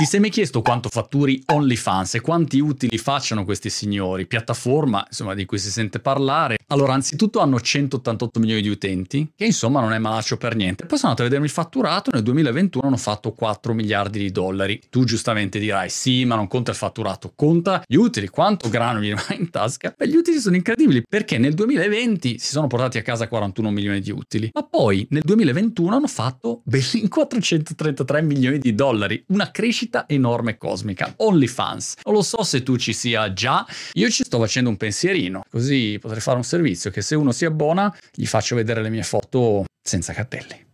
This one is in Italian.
Ti sei mai chiesto quanto fatturi OnlyFans e quanti utili facciano questi signori? Piattaforma, insomma, di cui si sente parlare. Allora, anzitutto hanno 188 milioni di utenti, che insomma non è malaccio per niente. Poi sono andato a vedermi il fatturato, nel 2021 hanno fatto 4 miliardi di dollari. Tu giustamente dirai, sì, ma non conta il fatturato, conta gli utili, quanto grano gli va in tasca. Beh, gli utili sono incredibili, perché nel 2020 si sono portati a casa 41 milioni di utili, ma poi nel 2021 hanno fatto ben 433 milioni di dollari, una crescita crescita enorme cosmica. OnlyFans. Non lo so se tu ci sia già, io ci sto facendo un pensierino, così potrei fare un servizio che se uno si abbona gli faccio vedere le mie foto senza capelli.